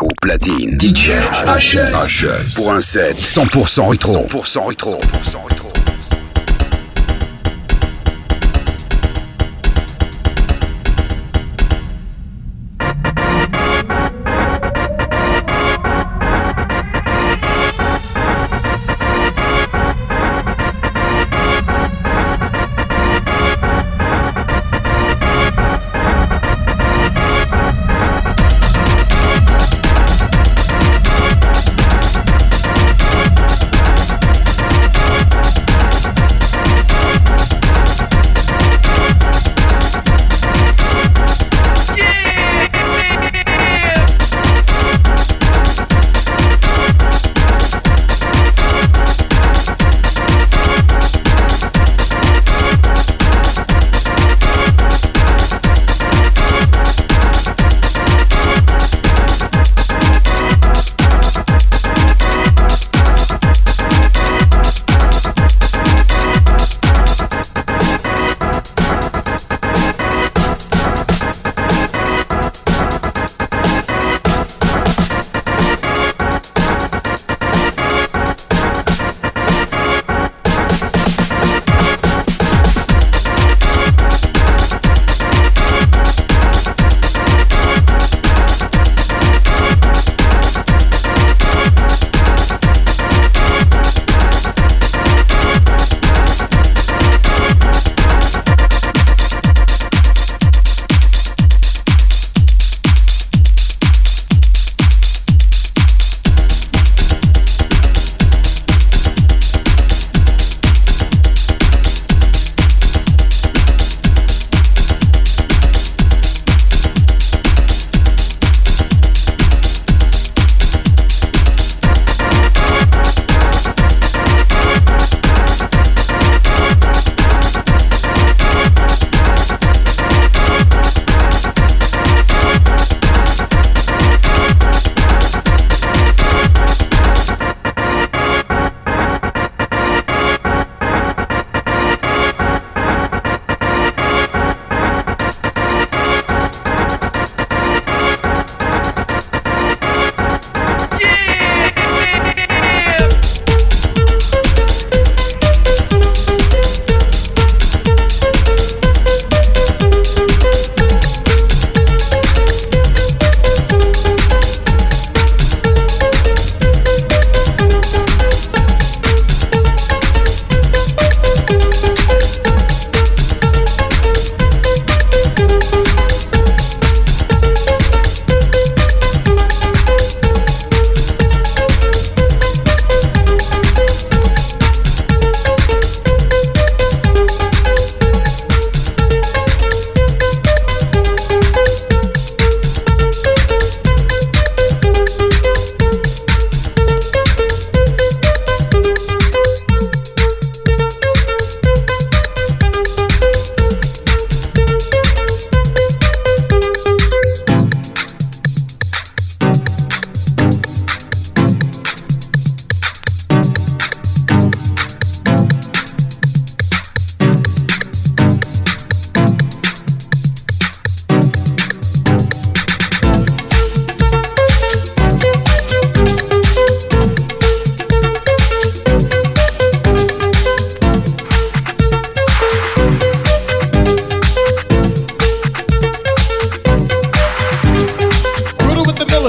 Au platine, DJ HS. Pour un set 100% rétro. 100% rétro. 100% rétro.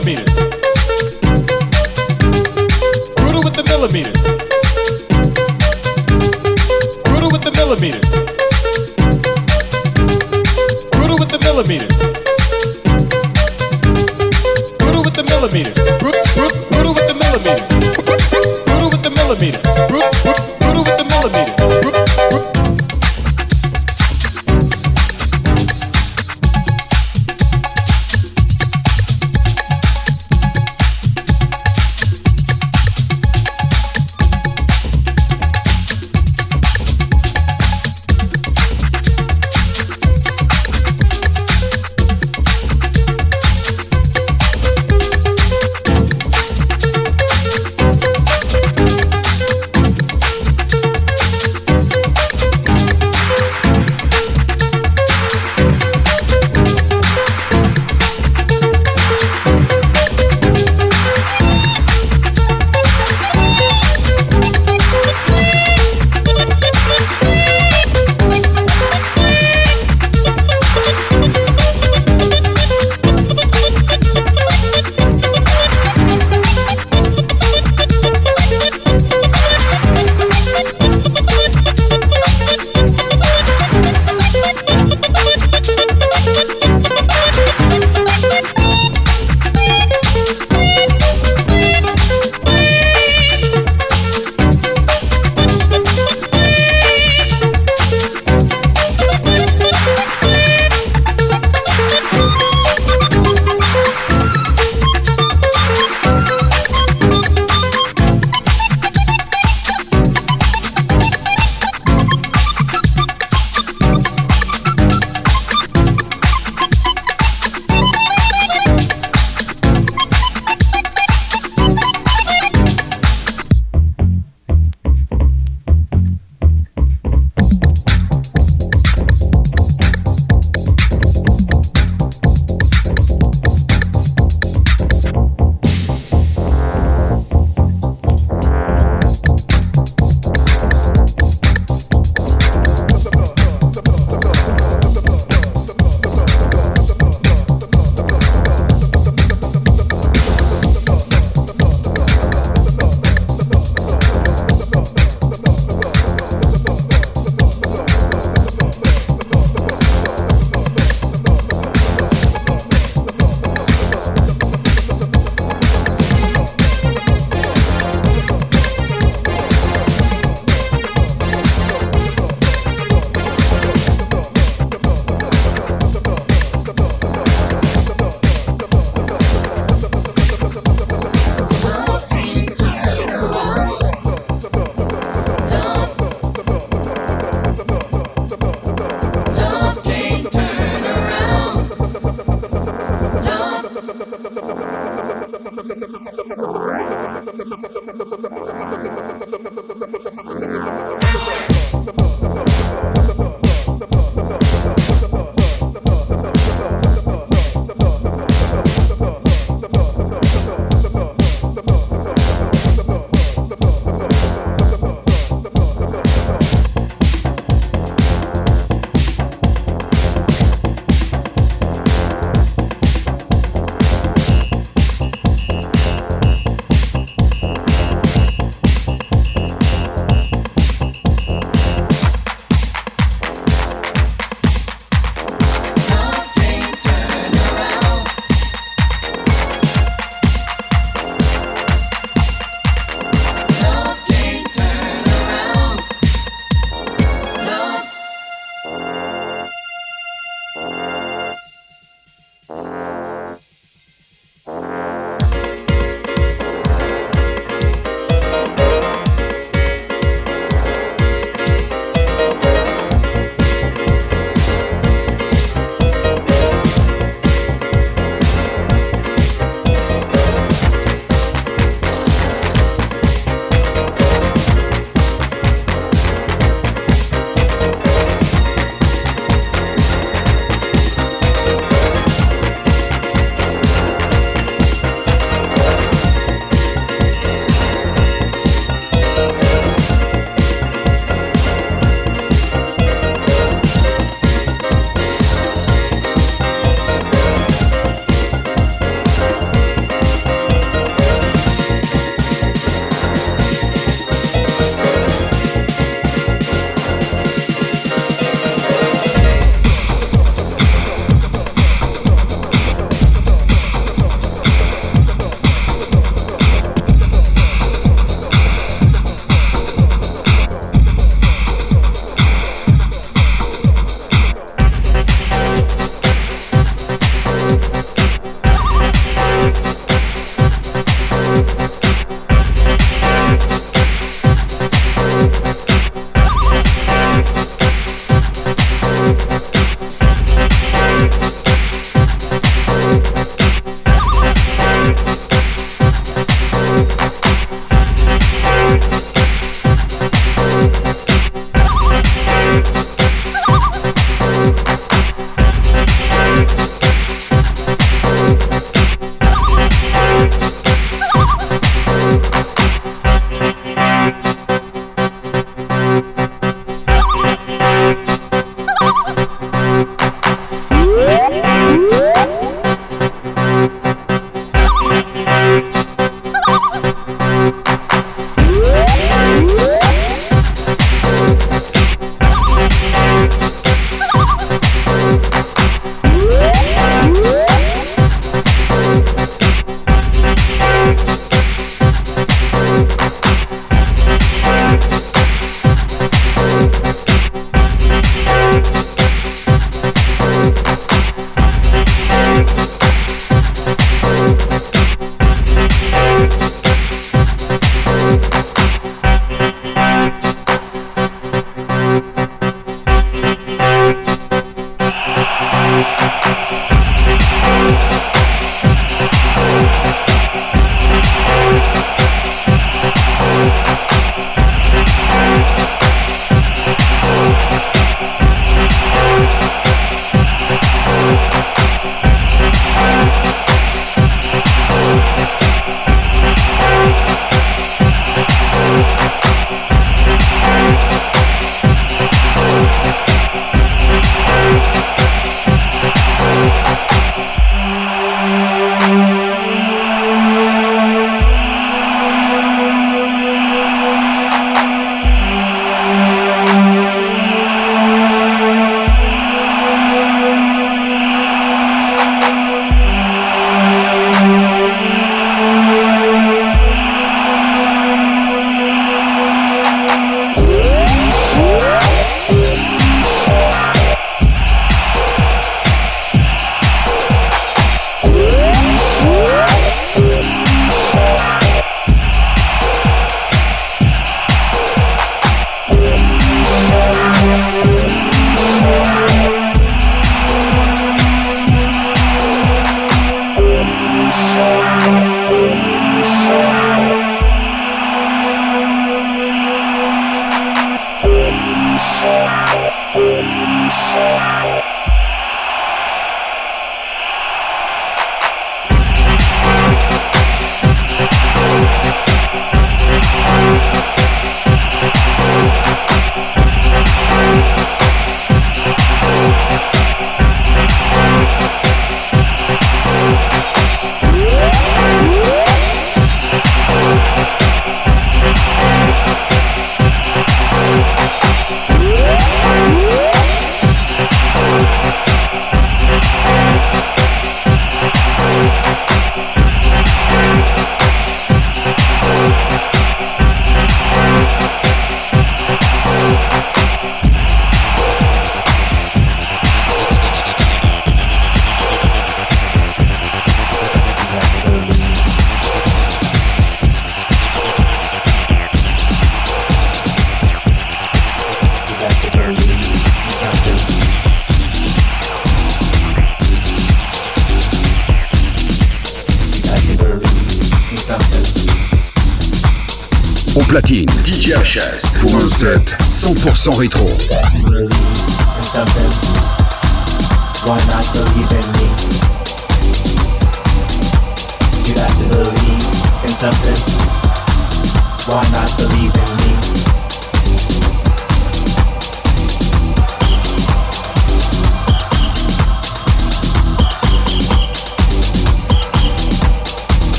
millimeters.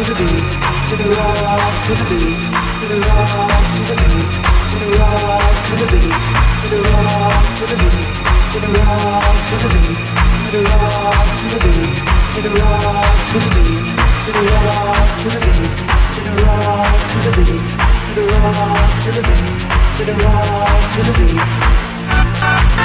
to the beat, to the rock, to the beat, to the rock, to the beat, to the rock, to the beat, to the rock, to the beat, to the rock, to the beat, to the rock, to the beat, to the rock, to the beat, to the rock, to the beat, to the rock, to the beat, to the rock, to the beat, to the rock, to the beat.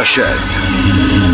Rushers.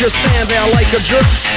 Just stand there like a jerk.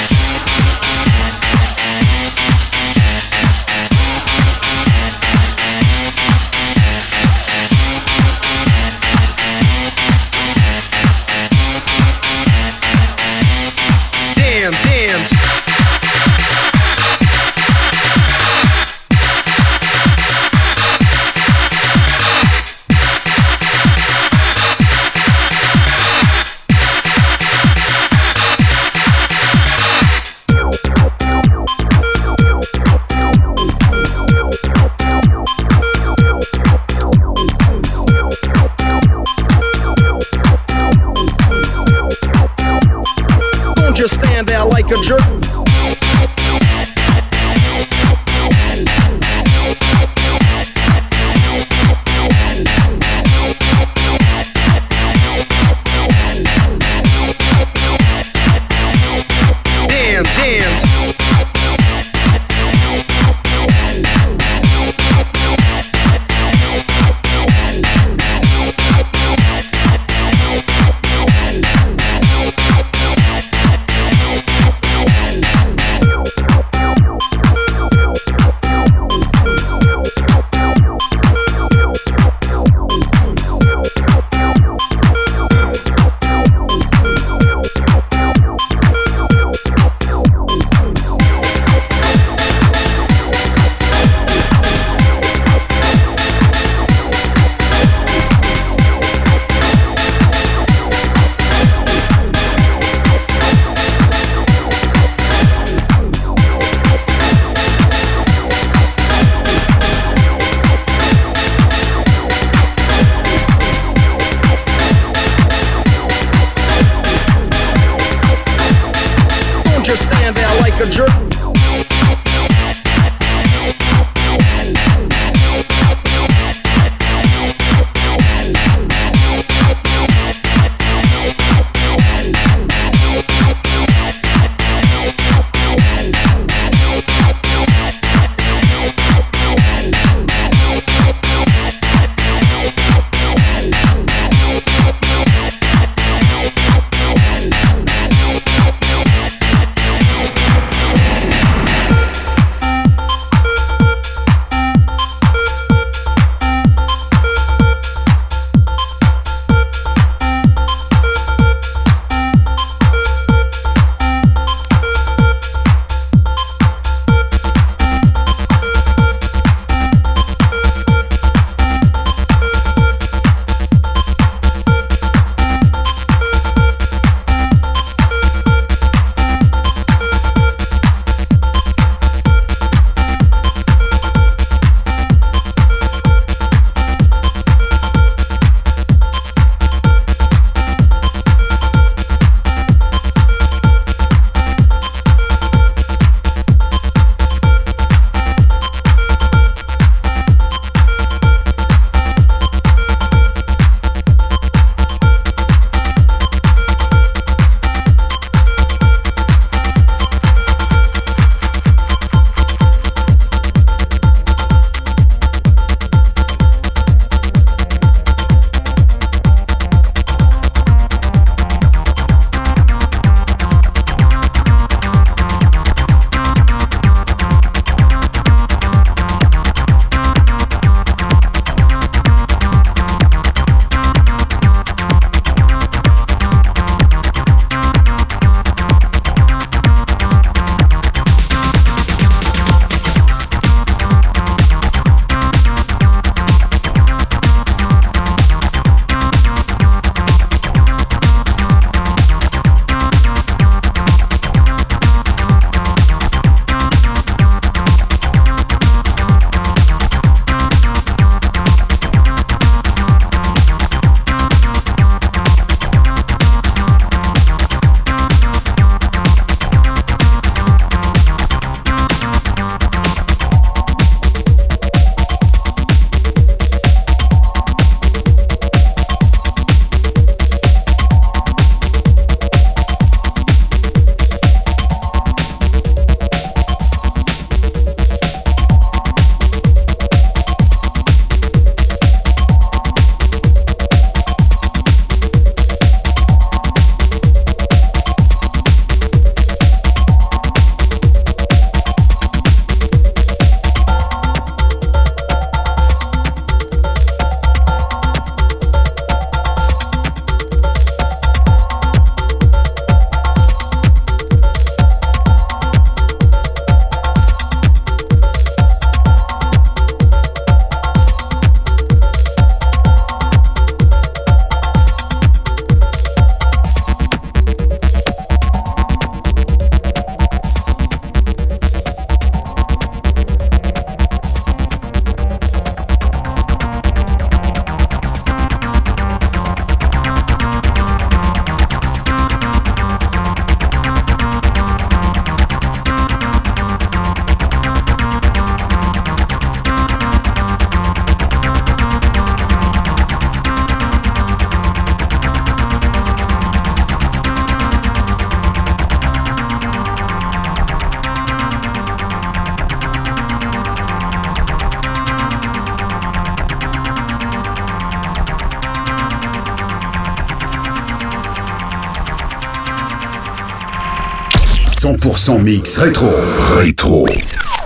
100% mix rétro. Rétro.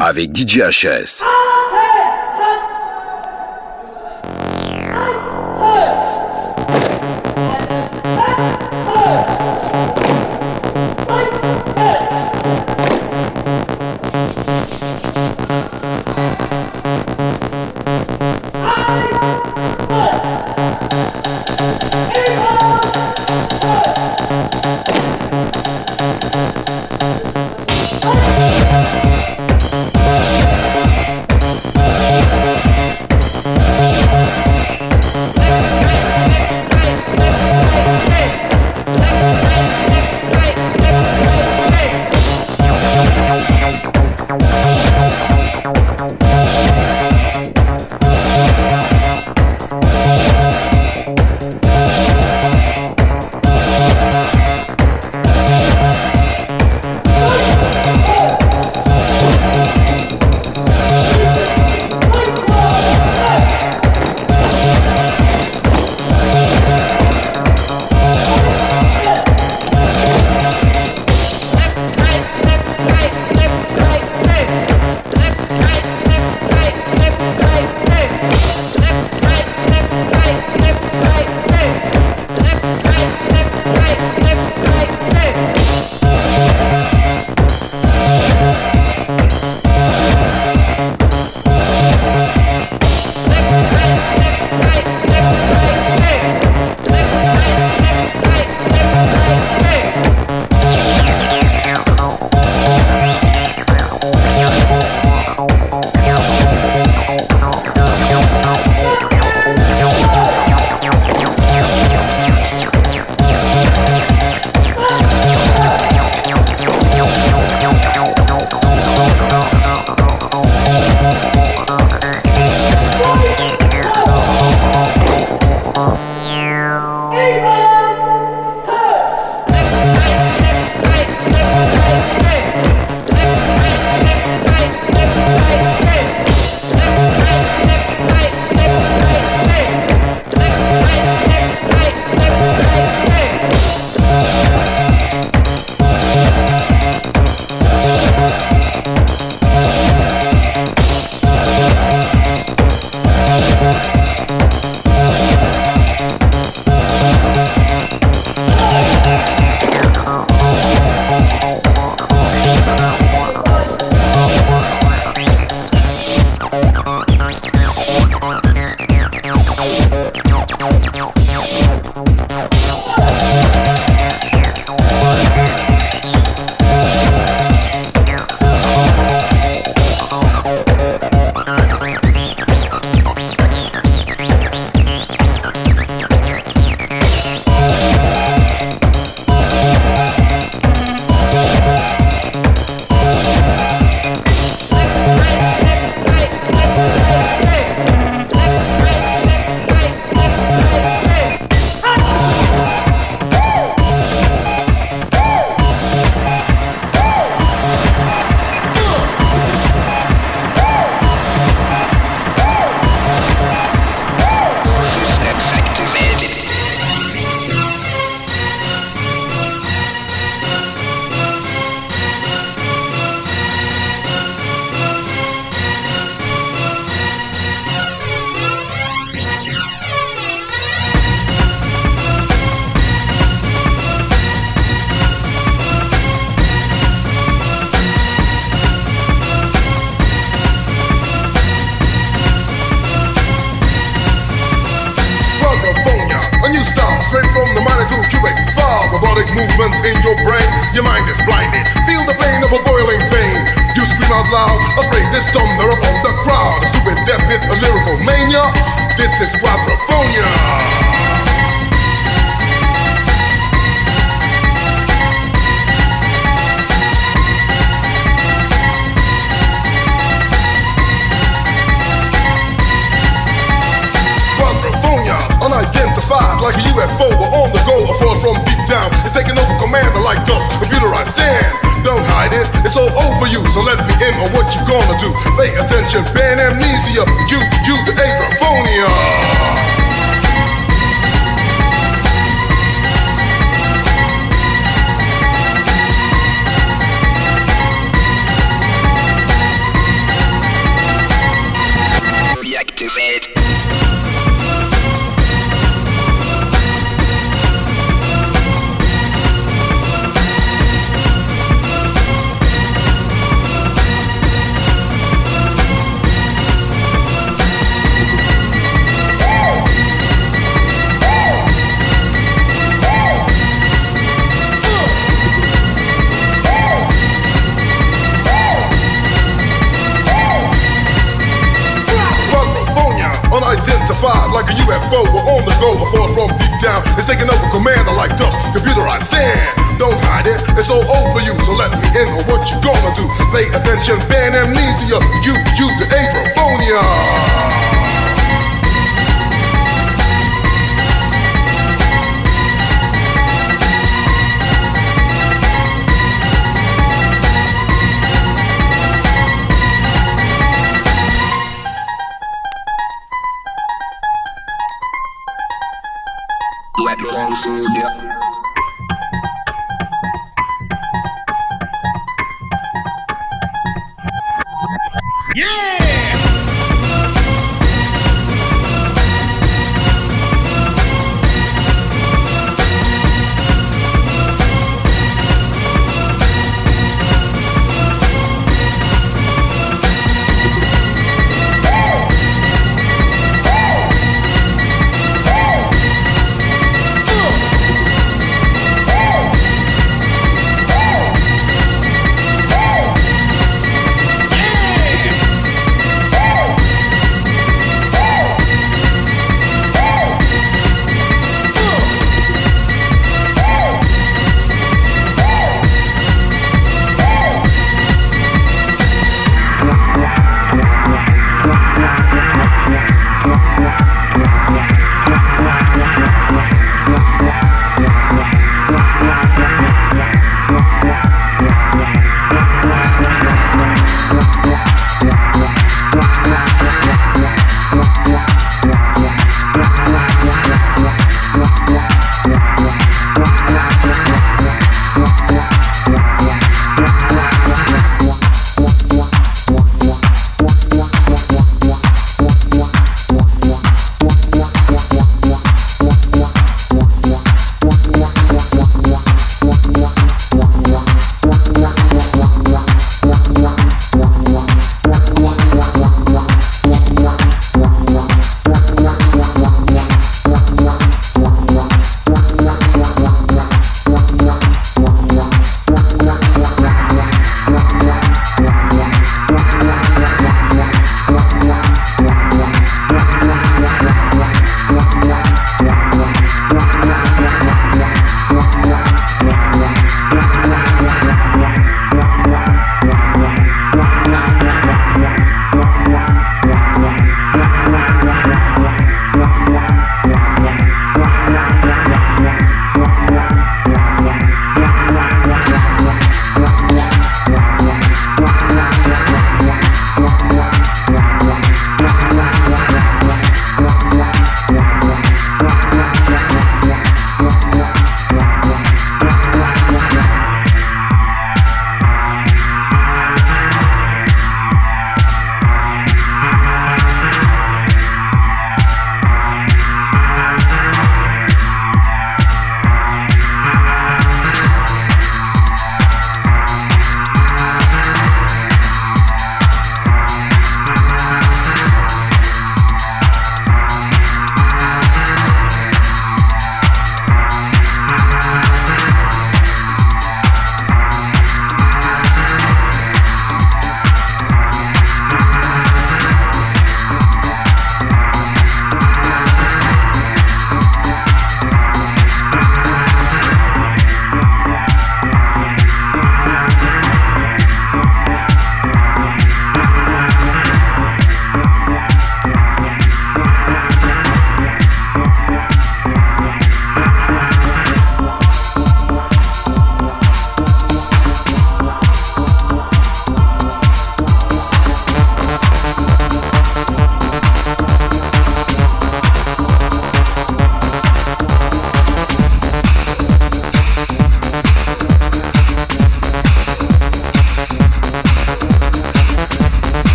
Avec DJ HS.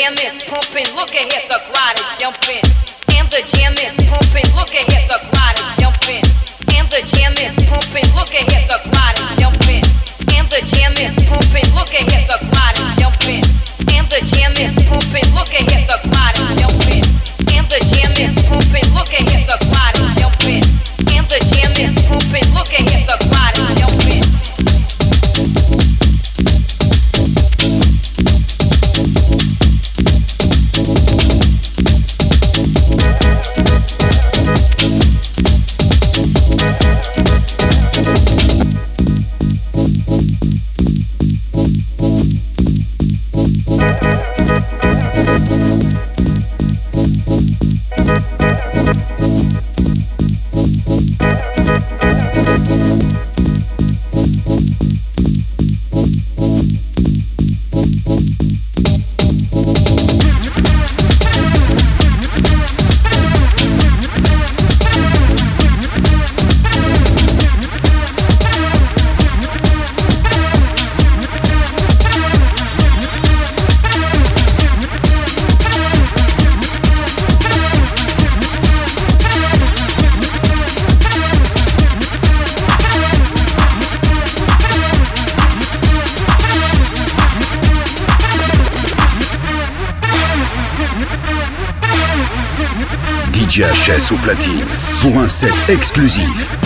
jam is pumping. Look at here, the glider jumping. And the jam is pumping. Look at here, the is jumping. And the jam is pumping. Look at here, the is jumping. And the jam is pumping. Look at here. Pour un set exclusif.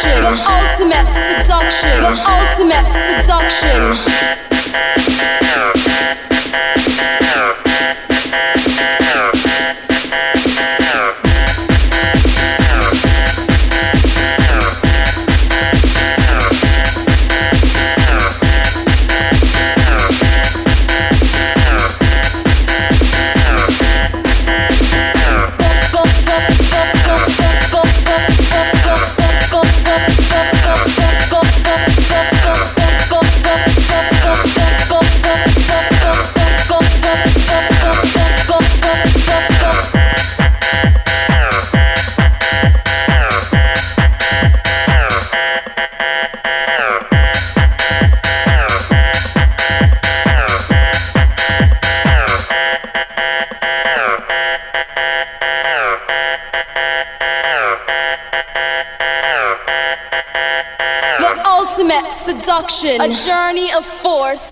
seduction, the ultimate seduction, the ultimate seduction. a journey of force.